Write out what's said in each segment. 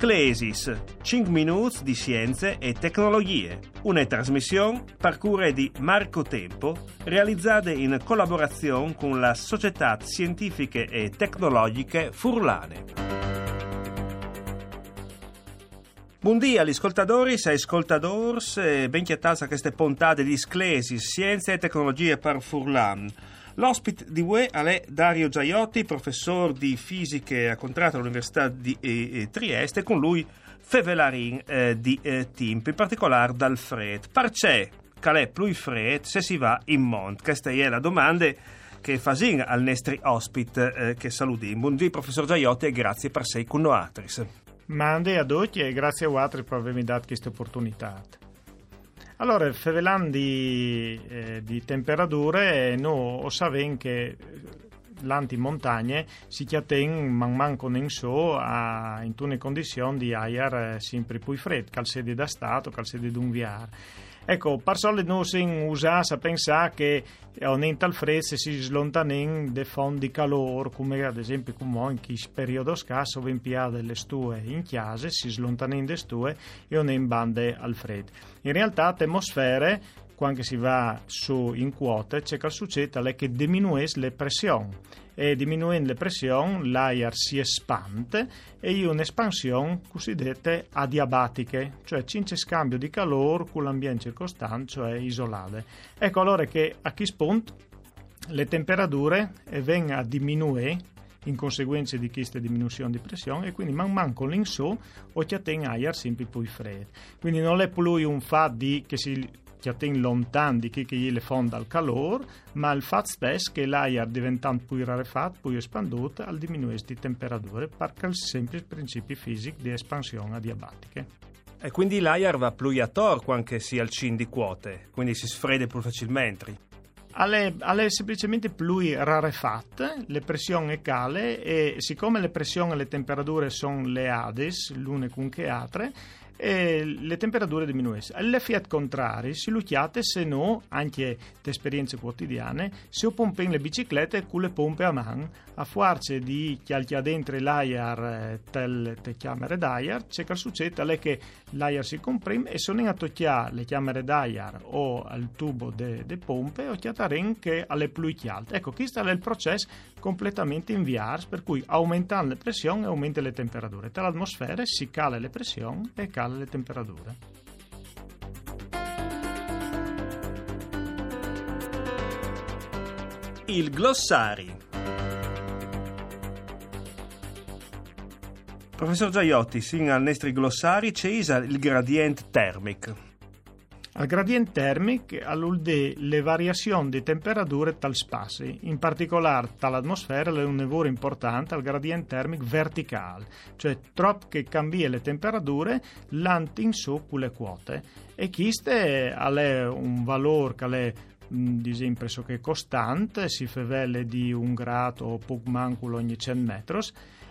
Sclesis, 5 minuti di scienze e tecnologie, una trasmissione parcure di Marco Tempo, realizzata in collaborazione con la Società Scientifiche e Tecnologiche Furlane. Buongiorno agli ascoltatori e ascoltadori e ben chiattats a queste puntate di Sclesis, scienze e tecnologie per Furlan. L'ospite di UE è Dario Giaiotti, professore di fisiche a contratto all'Università di eh, eh, Trieste, con lui Fevelarin eh, di eh, Timp, in particolare dal fred. Perché calè più fred se si va in mont? Questa è la domanda che fasin al nostro ospite eh, che saluti. Buongiorno professor Giaiotti e grazie per sei con noi. Mande a tutti e grazie a voi per avermi dato questa opportunità. Allora, fevelan di, eh, di temperature, noi sappiamo che l'antimontagne si chiaten man man con in so a, in tutte condizioni di aria eh, sempre più freddo, calcedi da stato, calcedi d'un viare. Ecco, per solito non si usa a pensare che aumenta il freddo si slontano dei fondi di calore, come ad esempio come in questo periodo scarso, piade delle stue in chiesa, si slontano le stue e non bande al freddo. In realtà, atmosfere quando si va su in quote, c'è che succede che diminuisce le pressioni e diminuendo le pressioni l'aria si espande e in un'espansione cosiddette adiabatiche, cioè cinque scambio di calore con l'ambiente circostante, cioè isolate. Ecco allora che a chi spunto le temperature vengono a diminuire in conseguenza di questa diminuzione di pressione e quindi man mano con l'insù o ci attenga aria sempre più fredda. Quindi non è più un fatto di che si che attiene lontano di chi che gli le fonda al calore, ma il fatto stesso che l'aria diventando più rarefatta, più espanduta, al diminuire di temperature, perché il semplice principio fisico di espansione adiabatiche. E quindi l'aria va più a tor quando si al cin di quote, quindi si sfrede più facilmente. Alle, alle semplicemente più rarefatte, le pressioni cale e siccome le pressioni e le temperature sono le ades, l'une con che altre, e le temperature diminuiscono. L'effetto contrario si lucchiate se no, anche da esperienze quotidiane, se pompen le biciclette con le pompe a mano, a forza di chialchia dentro delle eh, camere d'air, c'è che succede che l'air si comprime e sono in attocchiare le camere d'air o al tubo de, de pompe o chiataren che alle più chialte. Ecco, questo è il processo completamente inviare, per cui aumentando le pressioni aumenta le temperature. Tra l'atmosfera si cala le pressioni e cala le temperature. Il glossari. Professor Giaiotti, sin al nostri glossari c'è il gradiente termico. Al gradient thermic allude le variazioni di temperature tal spassi, in particolare dall'atmosfera è un nevore importante al gradient thermic verticale, cioè troppo che cambia le temperature l'ant in su le quote. E queste ha un valore che è pressoché costante, si fevele di un grado o poco manculo ogni 100 metri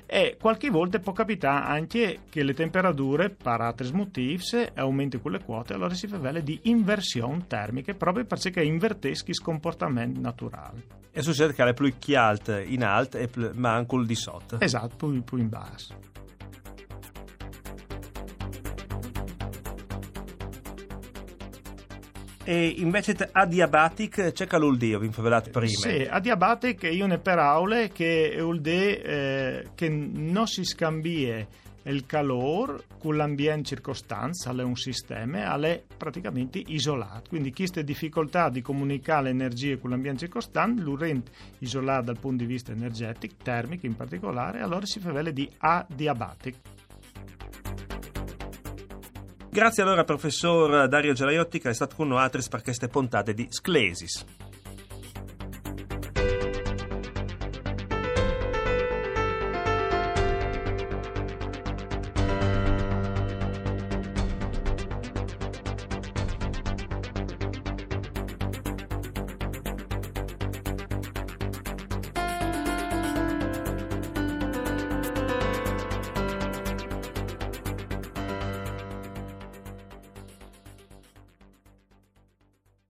e qualche volta può capitare anche che le temperature per altri motivi aumentino quelle quote allora si fa vele di inversione termiche proprio perché inverteschi comportamento naturale. E succede che è più chialt in alto e manco di sotto. Esatto, più, più in basso E invece adiabatic c'è dire, vi infavelato prima. Sì, adiabatic è una parola che vuol dire eh, che non si scambia il calore con l'ambiente circostante, è un sistema, è praticamente isolato. Quindi queste difficoltà di comunicare l'energia con l'ambiente circostante lo rende isolato dal punto di vista energetico, termico in particolare, allora si fa di adiabatic. Grazie allora professor Dario Gelaiotti che è stato con noi per queste puntate di Sclesis.